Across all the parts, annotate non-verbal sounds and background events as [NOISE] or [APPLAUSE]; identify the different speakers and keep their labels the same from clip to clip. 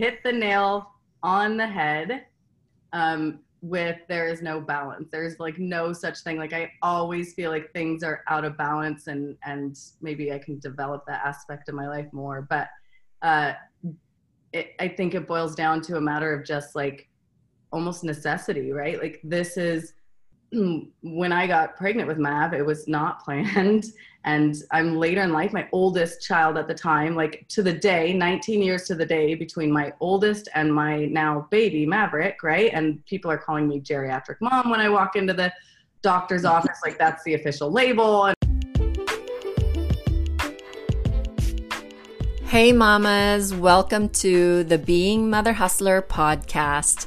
Speaker 1: hit the nail on the head um, with there is no balance. There's like no such thing. Like I always feel like things are out of balance, and and maybe I can develop that aspect of my life more. But uh, it, I think it boils down to a matter of just like almost necessity, right? Like this is when I got pregnant with Mav, it was not [LAUGHS] planned. And I'm later in life, my oldest child at the time, like to the day, 19 years to the day between my oldest and my now baby Maverick, right? And people are calling me geriatric mom when I walk into the doctor's office, like that's the official label.
Speaker 2: Hey, mamas, welcome to the Being Mother Hustler podcast.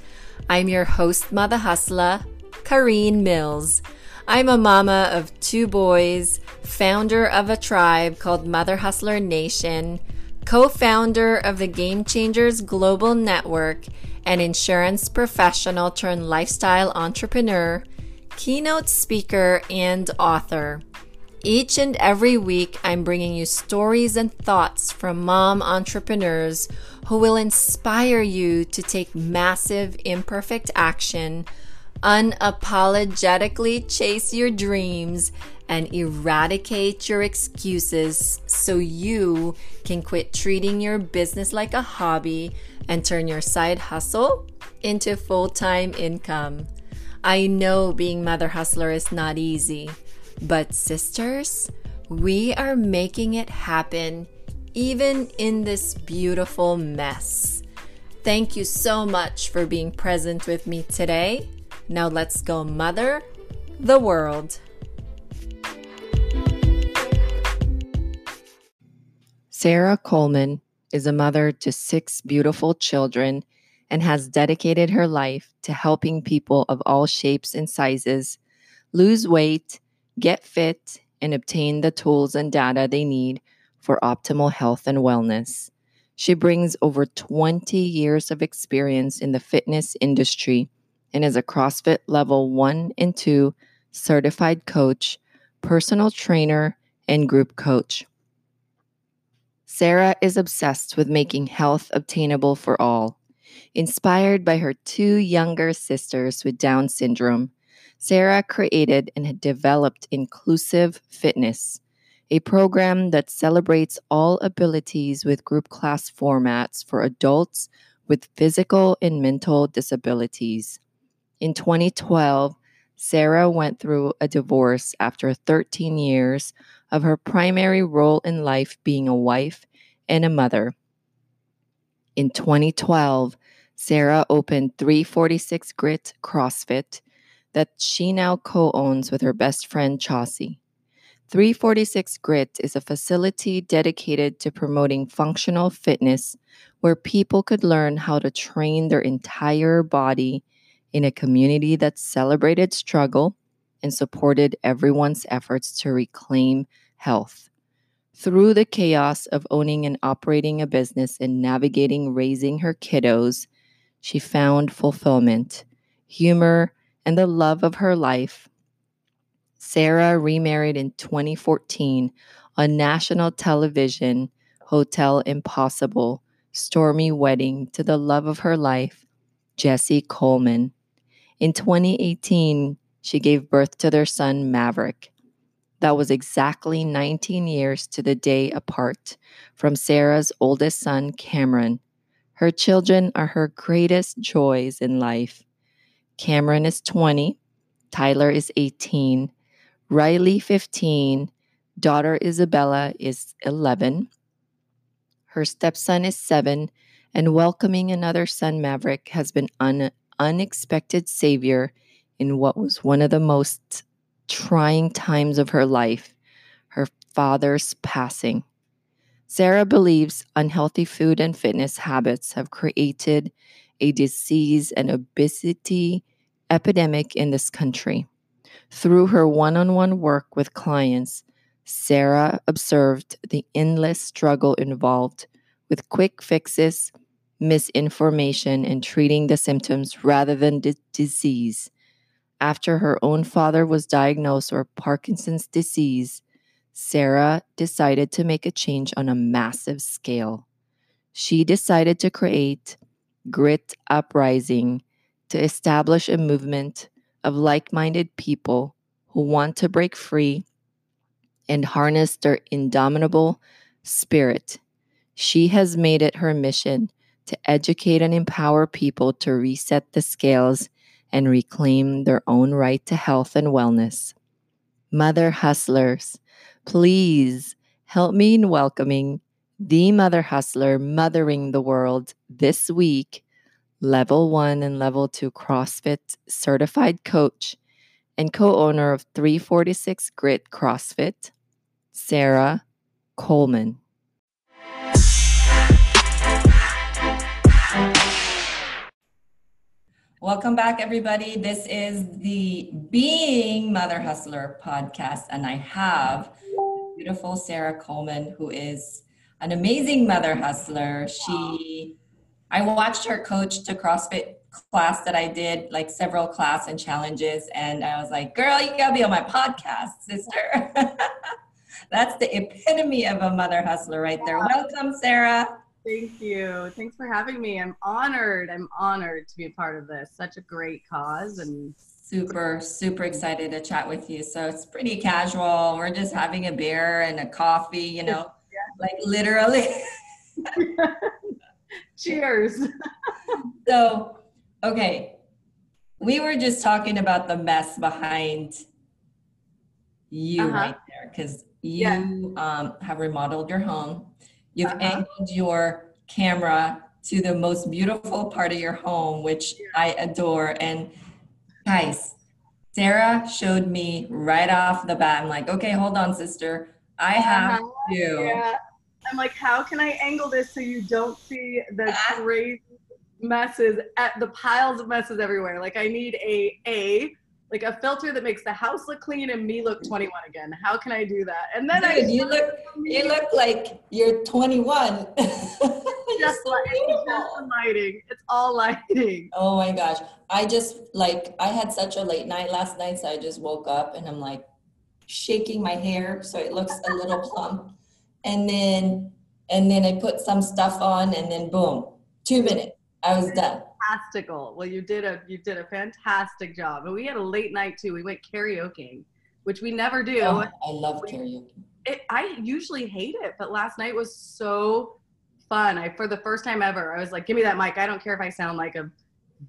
Speaker 2: I'm your host, Mother Hustler, Kareen Mills. I'm a mama of two boys, founder of a tribe called Mother Hustler Nation, co founder of the Game Changers Global Network, an insurance professional turned lifestyle entrepreneur, keynote speaker, and author. Each and every week, I'm bringing you stories and thoughts from mom entrepreneurs who will inspire you to take massive, imperfect action unapologetically chase your dreams and eradicate your excuses so you can quit treating your business like a hobby and turn your side hustle into full time income. I know being Mother Hustler is not easy, but sisters, we are making it happen even in this beautiful mess. Thank you so much for being present with me today. Now let's go mother the world. Sarah Coleman is a mother to six beautiful children and has dedicated her life to helping people of all shapes and sizes lose weight, get fit, and obtain the tools and data they need for optimal health and wellness. She brings over 20 years of experience in the fitness industry and is a CrossFit Level 1 and 2 certified coach, personal trainer, and group coach. Sarah is obsessed with making health obtainable for all. Inspired by her two younger sisters with Down syndrome, Sarah created and developed Inclusive Fitness, a program that celebrates all abilities with group class formats for adults with physical and mental disabilities. In 2012, Sarah went through a divorce after 13 years of her primary role in life being a wife and a mother. In 2012, Sarah opened 346 Grit CrossFit that she now co owns with her best friend Chaucy. 346 Grit is a facility dedicated to promoting functional fitness where people could learn how to train their entire body in a community that celebrated struggle and supported everyone's efforts to reclaim health. Through the chaos of owning and operating a business and navigating raising her kiddos, she found fulfillment, humor, and the love of her life. Sarah remarried in 2014 on national television, Hotel Impossible, stormy wedding to the love of her life, Jesse Coleman. In 2018, she gave birth to their son, Maverick. That was exactly 19 years to the day apart from Sarah's oldest son, Cameron. Her children are her greatest joys in life. Cameron is 20, Tyler is 18, Riley 15, daughter Isabella is 11, her stepson is 7, and welcoming another son, Maverick, has been un- unexpected savior in what was one of the most trying times of her life her father's passing. Sarah believes unhealthy food and fitness habits have created a disease and obesity epidemic in this country. Through her one on one work with clients, Sarah observed the endless struggle involved with quick fixes misinformation and treating the symptoms rather than the disease. After her own father was diagnosed with Parkinson's disease, Sarah decided to make a change on a massive scale. She decided to create Grit Uprising to establish a movement of like minded people who want to break free and harness their indomitable spirit. She has made it her mission to educate and empower people to reset the scales and reclaim their own right to health and wellness. Mother Hustlers, please help me in welcoming the Mother Hustler mothering the world this week, level one and level two CrossFit certified coach and co owner of 346 Grit CrossFit, Sarah Coleman. Welcome back, everybody. This is the Being Mother Hustler podcast, and I have beautiful Sarah Coleman, who is an amazing mother hustler. She, I watched her coach to CrossFit class that I did, like several class and challenges, and I was like, "Girl, you gotta be on my podcast, sister." [LAUGHS] That's the epitome of a mother hustler right there. Welcome, Sarah.
Speaker 1: Thank you. Thanks for having me. I'm honored. I'm honored to be a part of this. Such a great cause and
Speaker 2: super super excited to chat with you. So it's pretty casual. We're just having a beer and a coffee, you know. [LAUGHS] Yeah. Like literally. [LAUGHS]
Speaker 1: Cheers.
Speaker 2: so, okay. We were just talking about the mess behind you uh-huh. right there cuz you yeah. um, have remodeled your home You've uh-huh. angled your camera to the most beautiful part of your home, which I adore. And guys, Sarah showed me right off the bat. I'm like, okay, hold on, sister. I have uh-huh. to. Yeah.
Speaker 1: I'm like, how can I angle this so you don't see the uh-huh. crazy messes at the piles of messes everywhere? Like, I need a a like a filter that makes the house look clean and me look 21 again. How can I do that?
Speaker 2: And then Dude, I you look you [LAUGHS] look like you're 21. [LAUGHS]
Speaker 1: just, lighting. It's all lighting.
Speaker 2: Oh my gosh. I just like I had such a late night last night, so I just woke up and I'm like shaking my hair so it looks a little [LAUGHS] plump. And then and then I put some stuff on and then boom, two minutes. I was done
Speaker 1: fantastical. Well, you did a you did a fantastic job, and we had a late night too. We went karaoke, which we never do.
Speaker 2: Oh, I love karaoke.
Speaker 1: It, I usually hate it, but last night was so fun. I for the first time ever, I was like, "Give me that mic. I don't care if I sound like a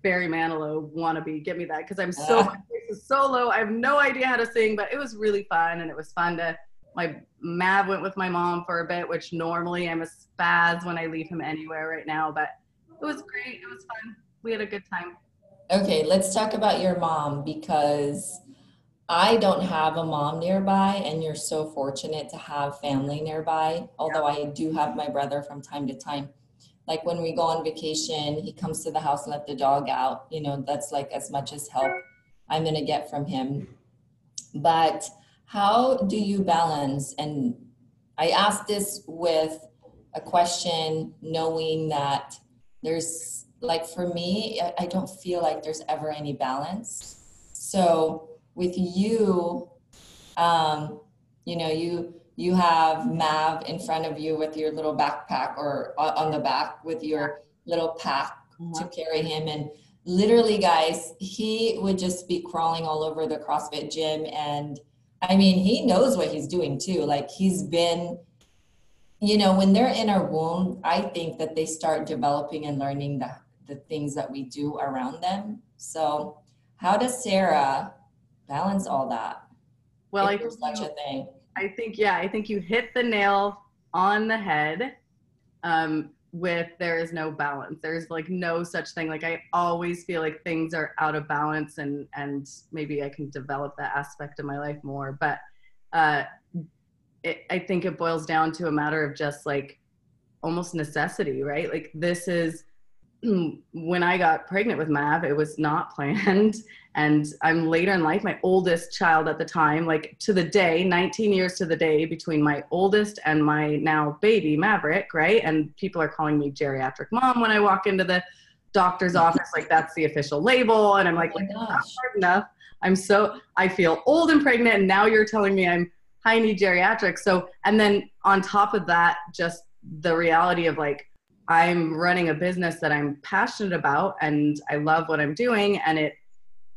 Speaker 1: Barry Manilow wannabe. Give me that because I'm so uh. my voice is so low. I have no idea how to sing, but it was really fun, and it was fun to. My Mav went with my mom for a bit, which normally I'm a spaz when I leave him anywhere right now, but it was great. It was fun we had a good time.
Speaker 2: Okay, let's talk about your mom because I don't have a mom nearby, and you're so fortunate to have family nearby. Although yeah. I do have my brother from time to time. Like when we go on vacation, he comes to the house and let the dog out. You know, that's like as much as help I'm going to get from him. But how do you balance? And I ask this with a question, knowing that there's like for me i don't feel like there's ever any balance. So with you um you know you you have mav in front of you with your little backpack or on the back with your little pack to carry him. And literally guys he would just be crawling all over the crossfit gym. And i mean he knows what he's doing too. Like he's been you know when they're in our womb i think that they start developing and learning the the things that we do around them. So, how does Sarah balance all that?
Speaker 1: Well, I there's such a thing. I think yeah, I think you hit the nail on the head. Um, with there is no balance. There's like no such thing. Like I always feel like things are out of balance, and and maybe I can develop that aspect of my life more. But uh, it, I think it boils down to a matter of just like almost necessity, right? Like this is when I got pregnant with Mav, it was not [LAUGHS] planned. And I'm later in life, my oldest child at the time, like to the day, 19 years to the day between my oldest and my now baby Maverick, right? And people are calling me geriatric mom when I walk into the doctor's office, like that's the official label. And I'm like, oh like not hard enough. I'm so, I feel old and pregnant. And now you're telling me I'm high need geriatric. So, and then on top of that, just the reality of like, I'm running a business that I'm passionate about and I love what I'm doing and it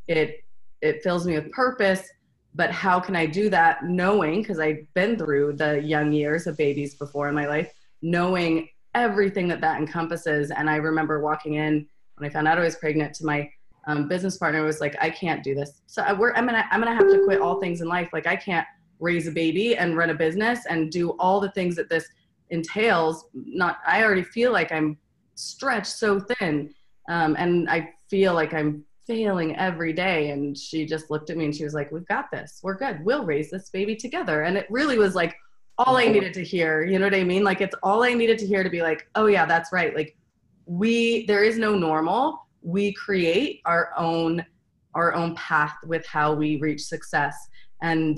Speaker 1: it it fills me with purpose. But how can I do that knowing because I've been through the young years of babies before in my life knowing everything that that encompasses. And I remember walking in when I found out I was pregnant to my um, business partner was like I can't do this. So I, we're, I'm gonna I'm gonna have to quit all things in life. Like I can't raise a baby and run a business and do all the things that this entails not i already feel like i'm stretched so thin um, and i feel like i'm failing every day. And she just looked at me and she was like we've got this. We're good. We'll raise this baby together. And it really was like all i needed to hear. You know what i mean? Like it's all i needed to hear to be like oh yeah that's right. Like we there is no normal. We create our own our own path with how we reach success. And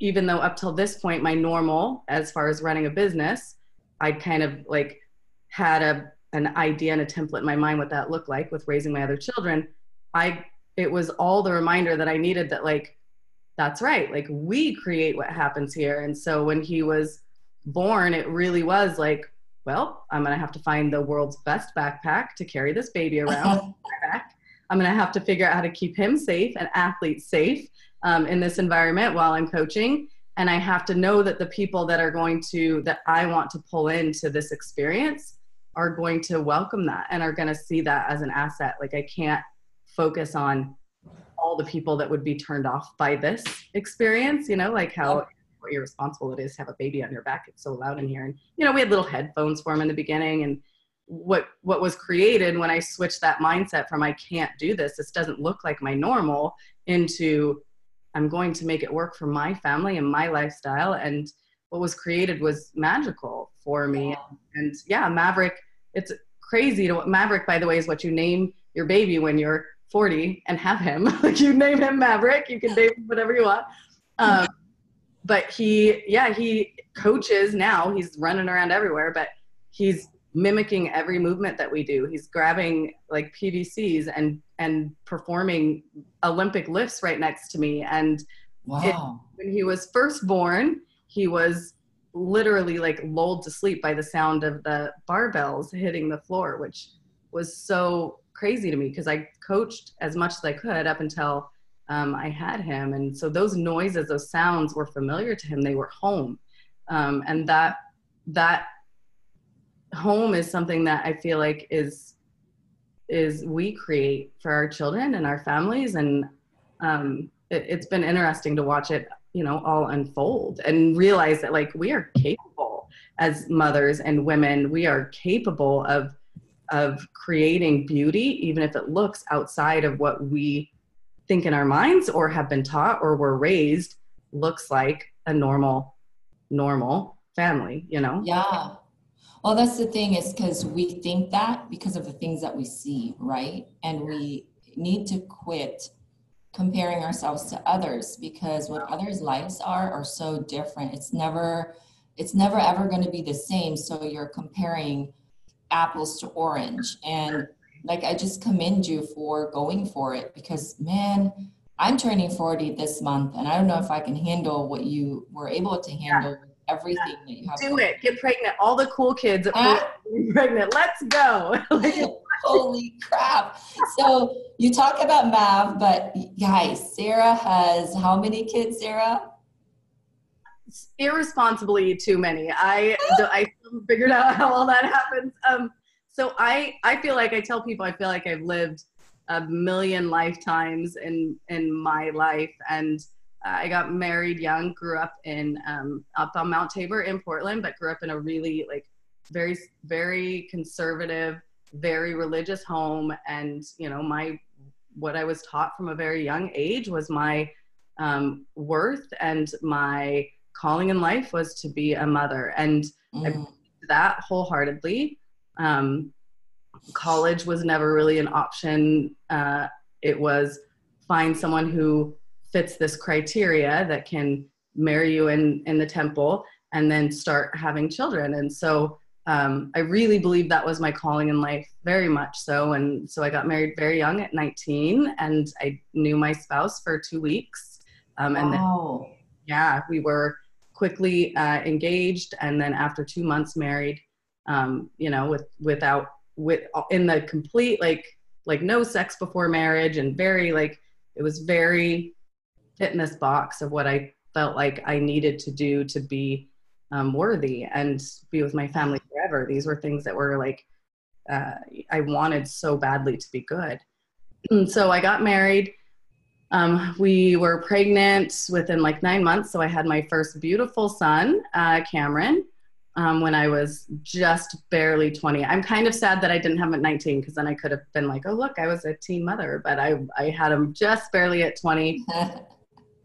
Speaker 1: even though up till this point my normal as far as running a business I'd kind of like had a an idea and a template in my mind what that looked like with raising my other children. I it was all the reminder that I needed that like that's right like we create what happens here. And so when he was born it really was like well i'm going to have to find the world's best backpack to carry this baby around i'm going to have to figure out how to keep him safe and athletes safe um, in this environment while i'm coaching and i have to know that the people that are going to that i want to pull into this experience are going to welcome that and are going to see that as an asset. Like i can't focus on all the people that would be turned off by this experience you know like how what irresponsible it is to have a baby on your back. It's so loud in here. And you know we had little headphones for him in the beginning and what what was created when i switched that mindset from i can't do this. This doesn't look like my normal into I'm going to make it work for my family and my lifestyle. And what was created was magical for me. Yeah. And yeah, Maverick, it's crazy to Maverick, by the way, is what you name your baby when you're 40 and have him. [LAUGHS] like you name him Maverick, you can name him whatever you want. Um, but he, yeah, he coaches now. He's running around everywhere, but he's mimicking every movement that we do. He's grabbing like PVCs and and performing Olympic lifts right next to me. And
Speaker 2: wow.
Speaker 1: it, when he was first born, he was literally like lulled to sleep by the sound of the barbells hitting the floor, which was so crazy to me because I coached as much as I could up until um, I had him. And so those noises, those sounds were familiar to him. They were home. Um, and that, that home is something that I feel like is is we create for our children and our families and um, it, it's been interesting to watch it you know all unfold and realize that like we are capable as mothers and women. We are capable of of creating beauty even if it looks outside of what we think in our minds or have been taught or were raised looks like a normal normal family you know?
Speaker 2: Yeah well, that's the thing is because we think that because of the things that we see, right? And we need to quit comparing ourselves to others because what others' lives are are so different. It's never it's never ever going to be the same. So you're comparing apples to orange. And like I just commend you for going for it because man, I'm turning 40 this month and I don't know if I can handle what you were able to handle yeah everything yeah. that you have.
Speaker 1: Do it. Get pregnant. All the cool kids are pregnant. Let's go. [LAUGHS]
Speaker 2: Holy crap. So you talk about Mav, but guys, Sarah has how many kids, Sarah?
Speaker 1: Irresponsibly too many. I [LAUGHS] I figured out how all that happens. Um, so I I feel like I tell people I feel like I've lived a million lifetimes in in my life and I got married young, grew up in um, up on Mount Tabor in Portland, but grew up in a really like very very conservative, very religious home, and you know my what I was taught from a very young age was my um, worth and my calling in life was to be a mother, and mm. that wholeheartedly. Um, college was never really an option. Uh, it was find someone who fits this criteria that can marry you in in the temple and then start having children. And so um, i really believe that was my calling in life very much so. And so i got married very young at 19 and i knew my spouse for two weeks. Um, and wow. then yeah we were quickly uh, engaged and then after two months married um, you know, with without with in the complete like like no sex before marriage and very like it was very fit in this box of what I felt like I needed to do to be um, worthy and be with my family forever. These were things that were like uh, I wanted so badly to be good. And so I got married. Um, we were pregnant within like nine months. So I had my first beautiful son, uh, Cameron, um, when I was just barely 20. I'm kind of sad that I didn't have him at 19 because then I could have been like, oh, look, I was a teen mother, but I, I had him just barely at 20. [LAUGHS]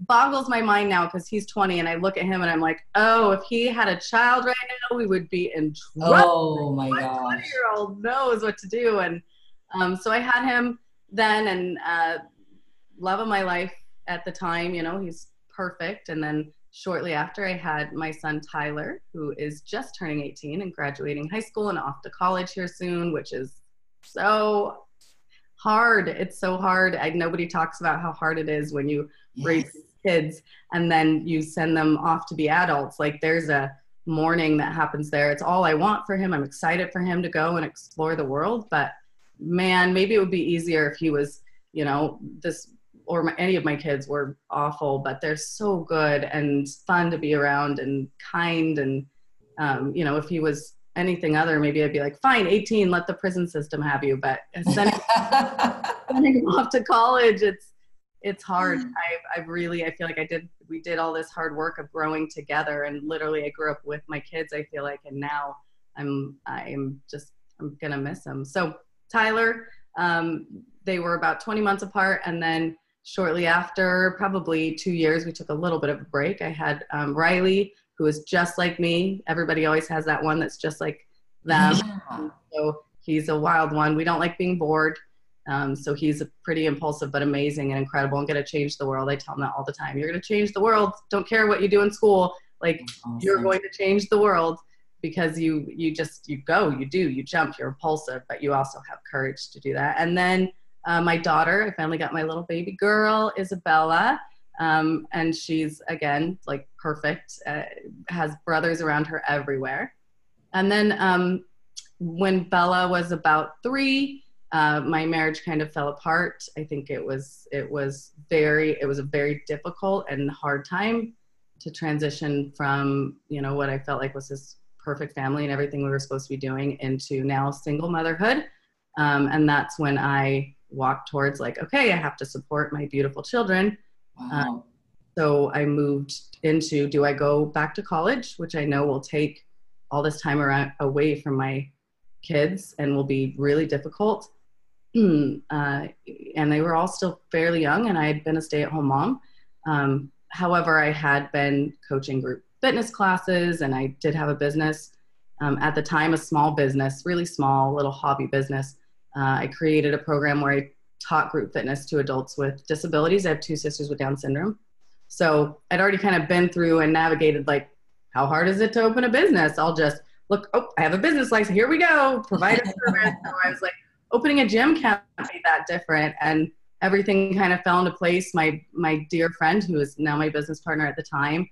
Speaker 1: Boggles my mind now because he's 20 and I look at him and I'm like, oh, if he had a child right now, we would be in trouble.
Speaker 2: Oh my, my gosh.
Speaker 1: 20 year old knows what to do. And um, so I had him then and uh, love of my life at the time, you know, he's perfect. And then shortly after, I had my son Tyler, who is just turning 18 and graduating high school and off to college here soon, which is so hard. It's so hard. I, nobody talks about how hard it is when you yes. raise kids and then you send them off to be adults. Like there's a mourning that happens there. It's all I want for him. I'm excited for him to go and explore the world, but man, maybe it would be easier if he was, you know, this or my, any of my kids were awful, but they're so good and fun to be around and kind. And, um, you know, if he was anything other, maybe I'd be like, fine, 18, let the prison system have you. But [LAUGHS] sending, sending him off to college, it's, it's hard. Mm. I've, I've really, I feel like I did, we did all this hard work of growing together and literally I grew up with my kids, I feel like, and now I'm, I'm just, I'm going to miss them. So Tyler, um, they were about 20 months apart and then shortly after, probably two years, we took a little bit of a break. I had um, Riley, who is just like me. Everybody always has that one that's just like them. Yeah. So he's a wild one. We don't like being bored. Um, so he's a pretty impulsive, but amazing and incredible and going to change the world. I tell him that all the time. You're going to change the world. Don't care what you do in school. Like awesome. you're going to change the world because you you just you go, you do, you jump. You're impulsive, but you also have courage to do that. And then uh, my daughter. I finally got my little baby girl, Isabella. Um, and she's, again, like perfect, uh, has brothers around her everywhere. And then um, when Bella was about three, uh, my marriage kind of fell apart. I think it was it was very it was a very difficult and hard time to transition from you know what I felt like was this perfect family and everything we were supposed to be doing into now single motherhood. Um, and that's when I walked towards like, okay, I have to support my beautiful children. Wow. Um, so I moved into do I go back to college, which I know will take all this time around, away from my kids and will be really difficult. Uh, and they were all still fairly young, and I had been a stay at home mom. Um, however, I had been coaching group fitness classes, and I did have a business. Um, at the time, a small business, really small, little hobby business uh, I created a program where I taught group fitness to adults with disabilities. I have two sisters with Down syndrome. So I'd already kind of been through and navigated like, how hard is it to open a business? I'll just look, oh, I have a business license. Here we go. Provide a [LAUGHS] service. so I was like, opening a gym can't be that different. And everything kind of fell into place. My, my dear friend, who is now my business partner at the time,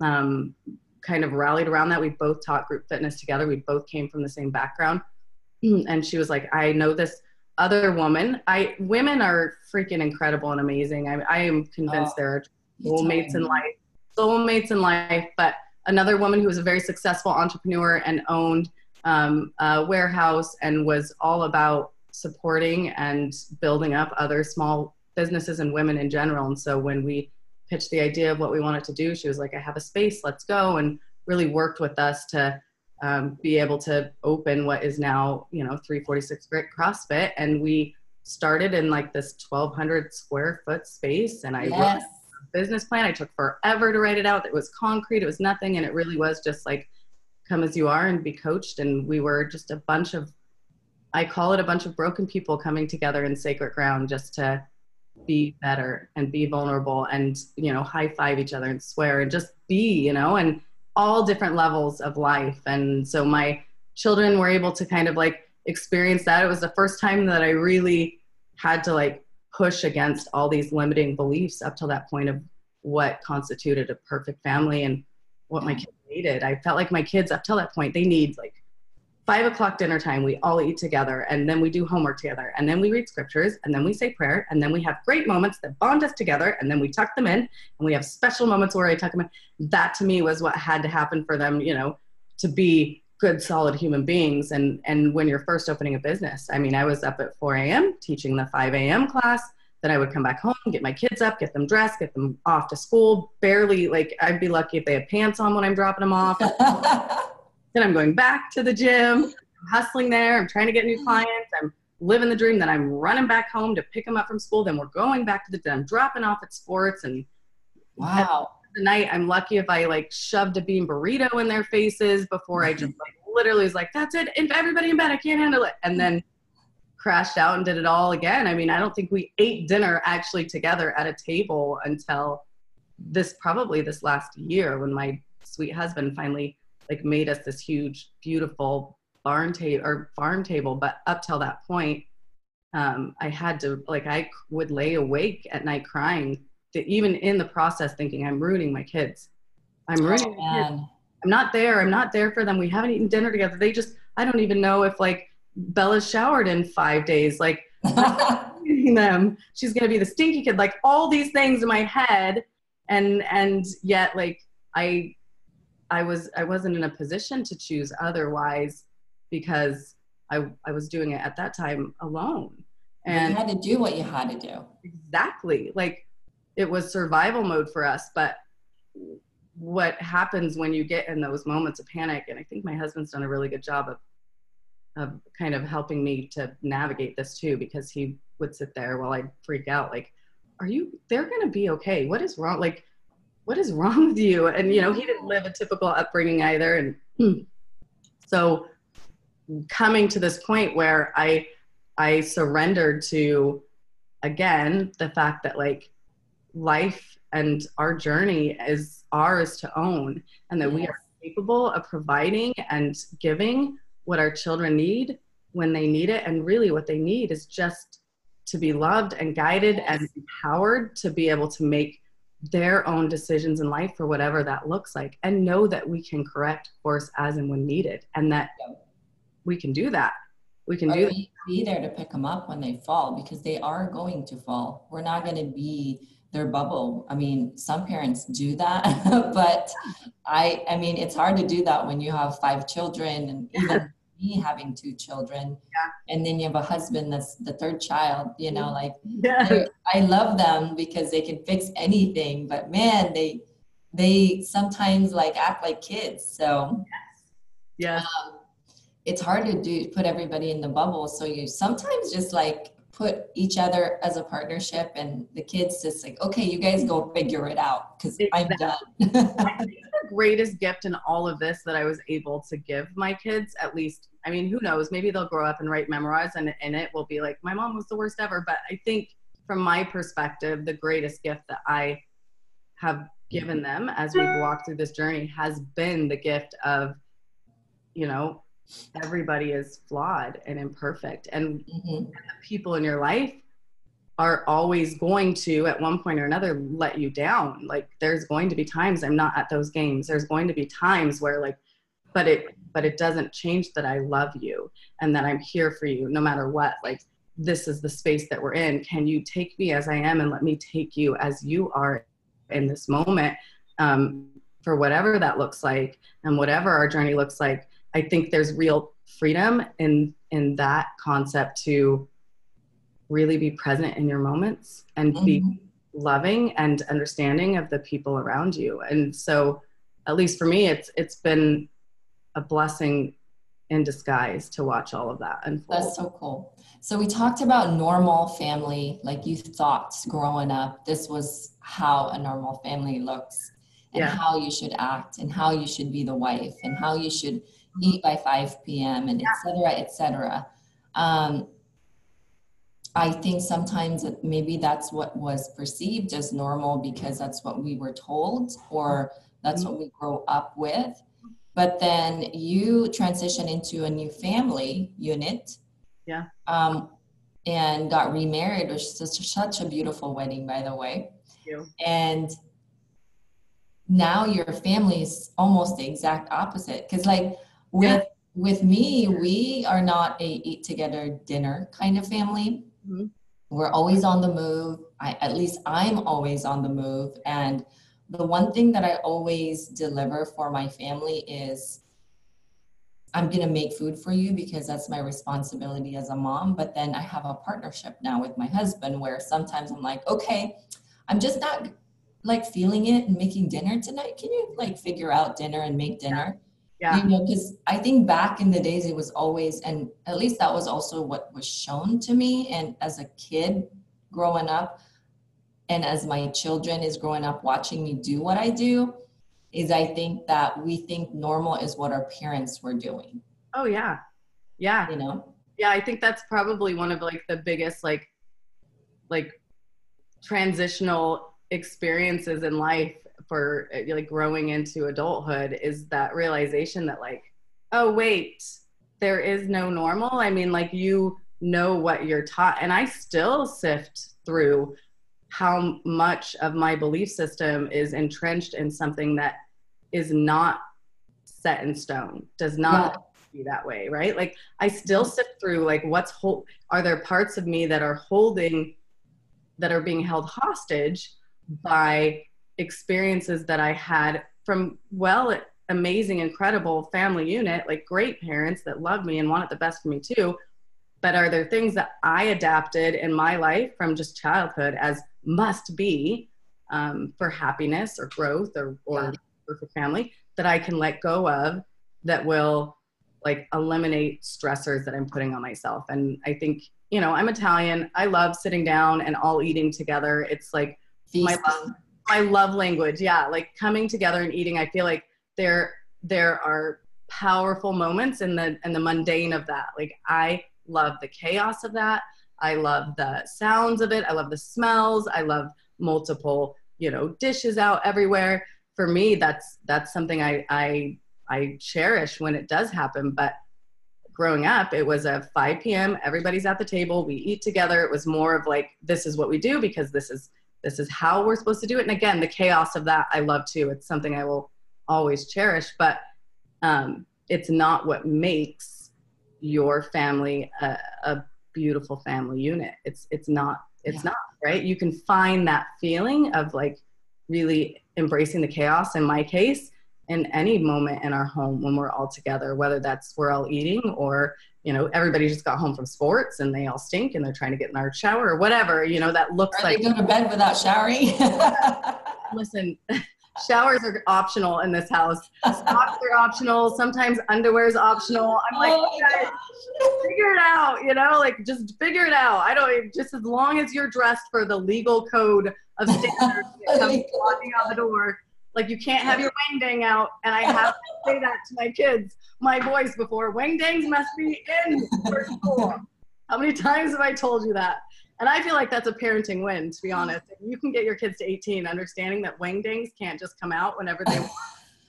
Speaker 1: um, kind of rallied around that. We both taught group fitness together. We both came from the same background. [CLEARS THROAT] and she was like, I know this other woman. I women are freaking incredible and amazing. I, I am convinced oh, there are soulmates in life, soulmates in life. But another woman who was a very successful entrepreneur and owned um, a warehouse and was all about supporting and building up other small businesses and women in general. And so when we pitched the idea of what we wanted to do, she was like, I have a space, let's go, and really worked with us to um, be able to open what is now you know 346 Grit CrossFit, and we started in like this 1,200 square foot space, and I yes. wrote a business plan. I took forever to write it out. It was concrete. It was nothing, and it really was just like come as you are and be coached. And we were just a bunch of I call it a bunch of broken people coming together in sacred ground just to be better and be vulnerable and you know high five each other and swear and just be you know and all different levels of life. And so my children were able to kind of like experience that. It was the first time that I really had to like push against all these limiting beliefs up till that point of what constituted a perfect family and what my kids I felt like my kids up till that point, they need like five o'clock dinner time, we all eat together and then we do homework together and then we read scriptures and then we say prayer and then we have great moments that bond us together and then we tuck them in and we have special moments where I tuck them in. That to me was what had to happen for them, you know, to be good, solid human beings. And, and when you're first opening a business, I mean, I was up at 4 a.m. teaching the 5 a.m. class. Then I would come back home, get my kids up, get them dressed, get them off to school. Barely, like, I'd be lucky if they had pants on when I'm dropping them off. [LAUGHS] then I'm going back to the gym, I'm hustling there. I'm trying to get new clients. I'm living the dream. Then I'm running back home to pick them up from school. Then we're going back to the gym, dropping off at sports. And
Speaker 2: wow.
Speaker 1: The night, I'm lucky if I like shoved a bean burrito in their faces before I just like literally was like, that's it. If everybody in bed, I can't handle it. And then crashed out and did it all again. I mean, I don't think we ate dinner actually together at a table until this probably this last year when my sweet husband finally like made us this huge, beautiful barn table or farm table. But up till that point, um, I had to like I would lay awake at night crying. That even in the process, thinking I'm ruining my kids. I'm ruining. Oh, I'm not there. I'm not there for them. We haven't eaten dinner together. They just I don't even know if like Bella's showered in five days. Like [LAUGHS] them, she's gonna be the stinky kid. Like all these things in my head, and and yet like I I was I wasn't in a position to choose otherwise because I I was doing it at that time alone.
Speaker 2: And you had to do what you had to do.
Speaker 1: Exactly. Like it was survival mode for us, but what happens when you get in those moments of panic and I think my husband's done a really good job of of kind of helping me to navigate this too because he would sit there while I'd freak out like are you they're going to be okay what is wrong like what is wrong with you? And, you know, he didn't live a typical upbringing either. And [CLEARS THROAT] so coming to this point where I, I surrendered to, again, the fact that like life and our journey is ours to own and that yes. we are capable of providing and giving what our children need when they need it. And really what they need is just to be loved and guided yes. and empowered to be able to make their own decisions in life for whatever that looks like and know that we can correct course as and when needed and that we can do that we can do
Speaker 2: be there to pick them up when they fall because they are going to fall we're not going to be their bubble. I mean some parents do that [LAUGHS] but i i mean it's hard to do that when you have five children and [LAUGHS] even me having two children. Yeah. and then you have a husband that's the third child you know like [LAUGHS] yeah. i love them because they can fix anything but man they they sometimes like act like kids so.
Speaker 1: Yeah um,
Speaker 2: it's hard to do put everybody in the bubble so you sometimes just like put each other as a partnership and the kids just like okay you guys go figure it out because exactly. i'm done [LAUGHS] The
Speaker 1: greatest gift in all of this that I was able to give my kids, at least, I mean, who knows? Maybe they'll grow up and write memoirs and in it will be like, my mom was the worst ever. But I think from my perspective, the greatest gift that I have given them as we've walked through this journey has been the gift of, you know, everybody is flawed and imperfect. And, mm-hmm. and the people in your life are always going to at one point or another let you down like there's going to be times i'm not at those games there's going to be times where like but it but it doesn't change that i love you and that i'm here for you no matter what like this is the space that we're in can you take me as i am and let me take you as you are in this moment um, for whatever that looks like and whatever our journey looks like i think there's real freedom in in that concept to really be present in your moments and mm-hmm. be loving and understanding of the people around you and so at least for me it's it's been a blessing in disguise to watch all of that unfold.
Speaker 2: That's so cool. So we talked about normal family, like you thought growing up, this was how a normal family looks and yeah. how you should act and how you should be the wife and how you should eat by 5 p.m. and et cetera, et cetera. Um, I think sometimes maybe that's what was perceived as normal because that's what we were told or that's what we grow up with. But then you transition into a new family unit.
Speaker 1: Yeah.
Speaker 2: Um, and got remarried, which is such, such a beautiful wedding, by the way. And now your family is almost the exact opposite. Because, like, with with me, we are not a eat together dinner kind of family. Mm-hmm. We're always on the move. I, at least I'm always on the move. And the one thing that I always deliver for my family is I'm going to make food for you because that's my responsibility as a mom. But then I have a partnership now with my husband where sometimes I'm like, okay, I'm just not like feeling it and making dinner tonight. Can you like figure out dinner and make dinner? Yeah. You know, because I think back in the days it was always, and at least that was also what was shown to me. And as a kid growing up, and as my children is growing up watching me do what I do, is I think that we think normal is what our parents were doing.
Speaker 1: Oh yeah. Yeah.
Speaker 2: You know?
Speaker 1: Yeah, I think that's probably one of like the biggest like like transitional experiences in life for eh, like growing into adulthood is that realization that like oh wait there is no normal? I mean like you know what you're taught. And i still sift through how much of my belief system is entrenched in something that is not set in stone does not yeah. be that way right? Like i still sift through like what's hold are there parts of me that are holding that are being held hostage by experiences that i had from well amazing incredible family unit like great parents that love me and wanted the best for me too but are there things that i adapted in my life from just childhood as must be um, for happiness or growth or, or, yeah. or for family that I can let go of that will like eliminate stressors that I'm putting on myself. And I think, you know, I'm Italian. I love sitting down and all eating together. It's like my love, my love language. Yeah. Like coming together and eating. I feel like there, there are powerful moments in the, in the mundane of that. Like I love the chaos of that. I love the sounds of it. I love the smells. I love multiple, you know, dishes out everywhere. For me, that's that's something I I I cherish when it does happen. But growing up, it was a 5 p.m. Everybody's at the table. We eat together. It was more of like this is what we do because this is this is how we're supposed to do it. And again, the chaos of that I love too. It's something I will always cherish. But um, it's not what makes your family a, a beautiful family unit. It's it's not it's yeah. not right. You can find that feeling of like really embracing the chaos. In my case, in any moment in our home when we're all together, whether that's we're all eating or you know everybody just got home from sports and they all stink and they're trying to get in our shower or whatever. You know that looks
Speaker 2: or
Speaker 1: like
Speaker 2: they go to bed without showering. [LAUGHS] [LAUGHS]
Speaker 1: Listen, [LAUGHS] showers are optional in this house. Socks are optional. Sometimes underwear is optional. I'm like, oh figure it out, you know, like just figure it out. I don't just as long as you're dressed for the legal code of standards that comes walking out the door. Like you can't have your wang dang out, and I have to say that to my kids, my boys before. Wang dangs must be in for school. How many times have I told you that? And I feel like that's a parenting win, to be honest. If you can get your kids to 18, understanding that wang dings can't just come out whenever they want.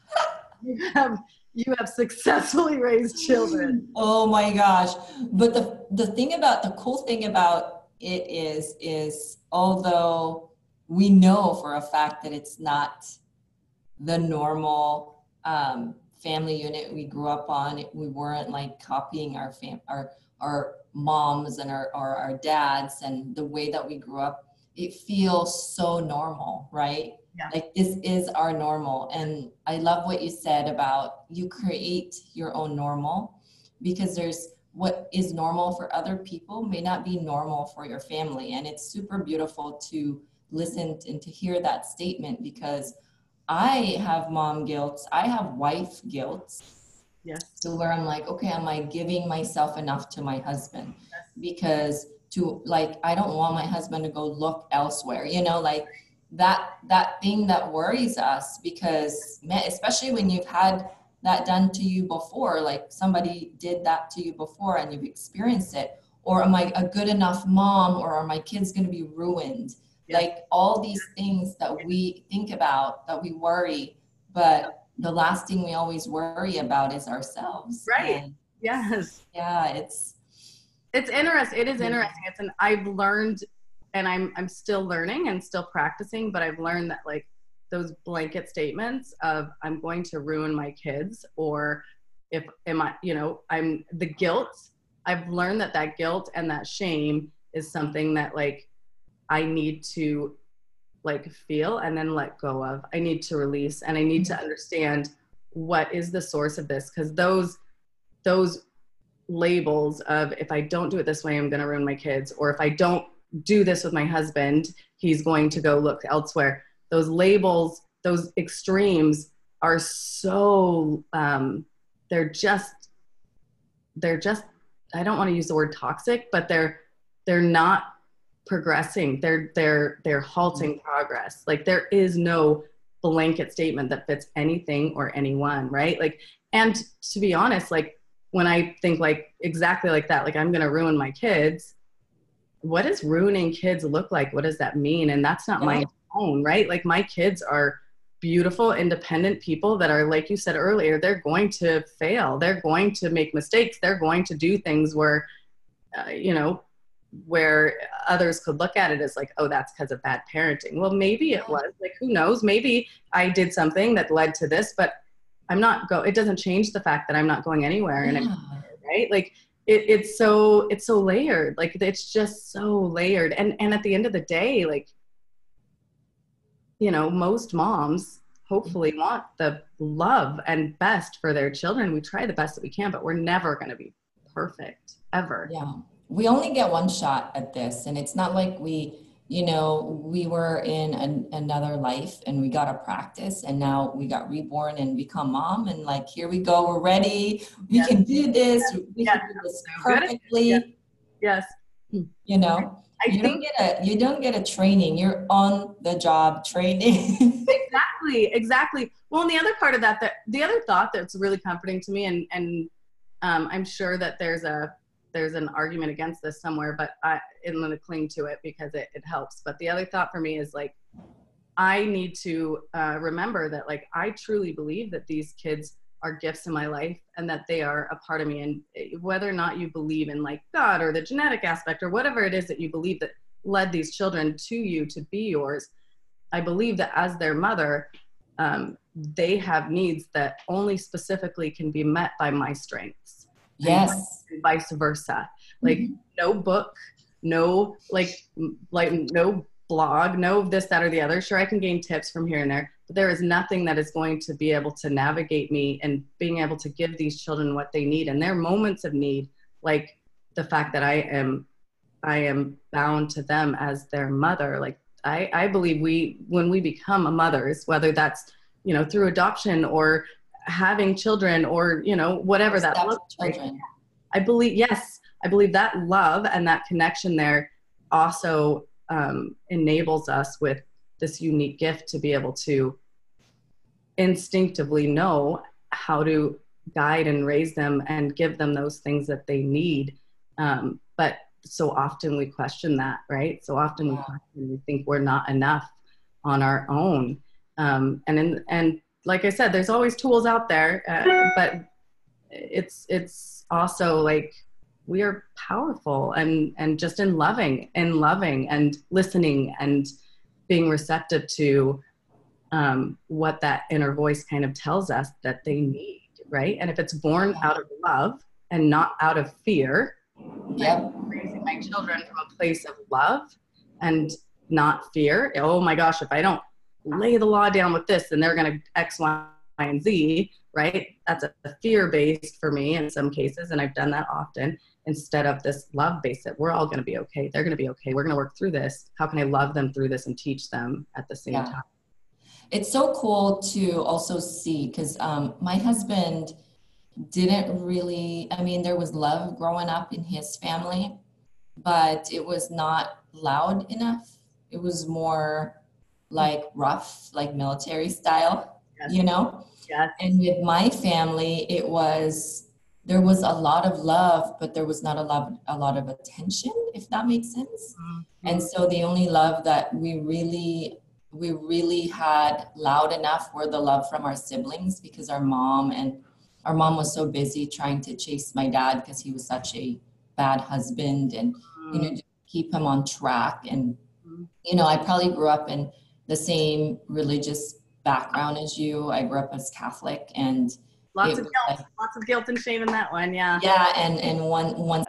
Speaker 1: [LAUGHS] you have you have successfully raised children.
Speaker 2: Oh my gosh. But the the thing about the cool thing about it is is although we know for a fact that it's not the normal um, family unit we grew up on, we weren't like copying our fam our our moms and our, our, our dads and the way that we grew up, it feels so normal, right? Yeah. Like this is our normal. And I love what you said about you create your own normal because there's what is normal for other people may not be normal for your family. And it's super beautiful to listen and to hear that statement because I have mom guilt, I have wife guilt
Speaker 1: Yes.
Speaker 2: So where I'm like, okay, am I giving myself enough to my husband? Because to like, I don't want my husband to go look elsewhere. You know, like that that thing that worries us because especially when you've had that done to you before, like somebody did that to you before and you've experienced it. Or am I a good enough mom? Or are my kids going to be ruined? Like all these things that we think about, that we worry, but the last thing we always worry about is ourselves.
Speaker 1: Right. And yes.
Speaker 2: Yeah, it's
Speaker 1: it's interesting. It is interesting. It's an I've learned and I'm I'm still learning and still practicing, but I've learned that like those blanket statements of I'm going to ruin my kids or if am i you know i'm the guilt i've learned that that guilt and that shame is something that like i need to like feel and then let go of. I need to release and i need to understand what is the source of this because those those labels of if i don't do it this way i'm going to ruin my kids or if i don't do this with my husband he's going to go look elsewhere. Those labels those extremes are so um, they're just they're just i don't want to use the word toxic but they're they're not progressing. They're they're they're halting mm-hmm. progress. Like there is no blanket statement that fits anything or anyone right? Like and to be honest like when i think like exactly like that like i'm going to ruin my kids what does ruining kids look like? What does that mean? And that's not yeah. my own right? Like my kids are beautiful independent people that are like you said earlier they're going to fail. They're going to make mistakes. They're going to do things where uh, you know where others could look at it as like oh that's because of bad parenting well maybe it was like who knows maybe i did something that led to this but i'm not go it doesn't change the fact that i'm not going anywhere and yeah. right like it, it's so it's so layered like it's just so layered and and at the end of the day like you know, most moms hopefully mm-hmm. want the love and best for their children. We try the best that we can, but we're never going to be perfect ever.
Speaker 2: Yeah. We only get one shot at this. And it's not like we, you know, we were in an, another life and we got to practice and now we got reborn and become mom. And like, here we go. We're ready. We yes. can do this. Yes. We yes. can do this perfectly.
Speaker 1: Yes.
Speaker 2: You know? I you don't get a you don't get a training. You're on the job training. [LAUGHS]
Speaker 1: exactly, exactly. Well, and the other part of that, that the other thought that's really comforting to me, and and um, I'm sure that there's a there's an argument against this somewhere, but I, I'm going to cling to it because it, it helps. But the other thought for me is like, I need to uh, remember that like I truly believe that these kids are gifts in my life and that they are a part of me and eh, whether or not you believe in like god or the genetic aspect or whatever it is that you believe that led these children to you to be yours i believe that as their mother um, they have needs that only specifically can be met by my strengths
Speaker 2: yes.
Speaker 1: and vice versa. Like mm-hmm. no book no like like no blog no this that or the other. Sure i can gain tips from here and there but there is nothing that is going to be able to navigate me and being able to give these children what they need. And their moments of need like the fact that i am i am bound to them as their mother. Like i i believe we when we become a mothers whether that's you know through adoption or having children or you know whatever that looks like i believe yes i believe that love and that connection there also um, enables us with this unique gift to be able to instinctively know how to guide and raise them and give them those things that they need. Um, but so often we question that, right? So often we, we think we're not enough on our own. Um, and in, and like I said, there's always tools out there, uh, but it's it's also like we are powerful and and just in loving and loving and listening and being receptive to um, what that inner voice kind of tells us that they need, right? And if it's born out of love and not out of fear,
Speaker 2: yeah,
Speaker 1: raising my children from a place of love and not fear. Oh my gosh, if I don't lay the law down with this, and they're going to X, Y, and Z, right? That's a fear based for me in some cases, and I've done that often instead of this love base that we're all going to be okay. They're going to be okay. We're going to work through this. How can I love them through this and teach them at the same yeah. time?
Speaker 2: It's so cool to also see because um, my husband didn't really, I mean, there was love growing up in his family, but it was not loud enough. It was more like rough, like military style, yes. you know?
Speaker 1: Yes.
Speaker 2: And with my family, it was there was a lot of love, but there was not a lot a lot of attention, if that makes sense. Mm-hmm. And so the only love that we really we really had loud enough were the love from our siblings because our mom and our mom was so busy trying to chase my dad because he was such a bad husband and you know mm-hmm. keep him on track and mm-hmm. you know i probably grew up in the same religious background as you i grew up as catholic and
Speaker 1: Lots of guilt, lots of guilt and shame in that one. Yeah.
Speaker 2: Yeah, and and one one.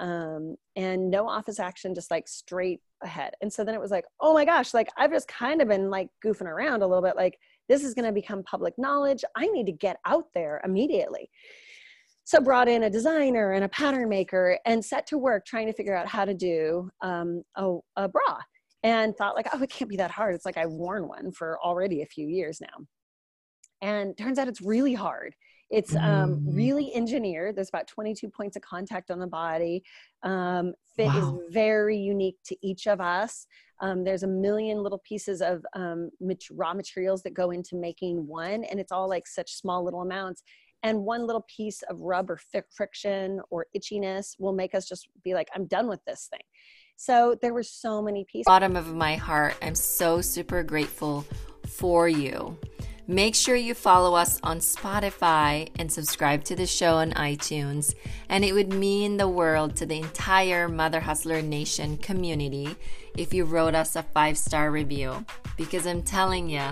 Speaker 3: Um, and no office action, just like straight ahead. And so then it was like, oh my gosh, like I've just kind of been like goofing around a little bit. Like this is going to become public knowledge. I need to get out there immediately. So brought in a designer and a pattern maker and set to work trying to figure out how to do um, a, a bra and thought like, oh, it can't be that hard. It's like I've worn one for already a few years now. And turns out it's really hard. It's um, mm. really engineered. There's about 22 points of contact on the body. Um, fit wow. is very unique to each of us. Um, there's a million little pieces of um, raw materials that go into making one, and it's all like such small little amounts. And one little piece of rub or friction or itchiness will make us just be like, I'm done with this thing. So there were so many pieces.
Speaker 2: Bottom of my heart, I'm so super grateful for you. Make sure you follow us on Spotify and subscribe to the show on iTunes. And it would mean the world to the entire Mother Hustler Nation community if you wrote us a five star review. Because I'm telling you,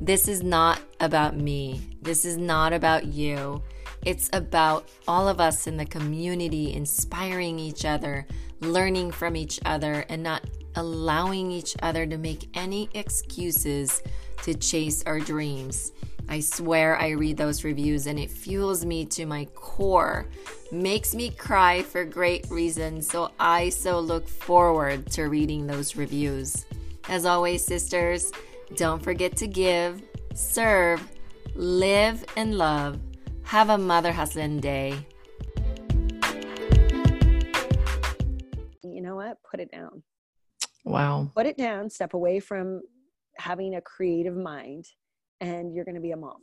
Speaker 2: this is not about me. This is not about you. It's about all of us in the community inspiring each other, learning from each other, and not allowing each other to make any excuses to chase our dreams. I swear I read those reviews and it fuels me to my core, makes me cry for great reasons. So I so look forward to reading those reviews. As always, sisters, don't forget to give, serve, live, and love. Have a mother hustling day.
Speaker 3: You know what? Put it down.
Speaker 2: Wow.
Speaker 3: Put it down, step away from having a creative mind, and you're going to be a mom.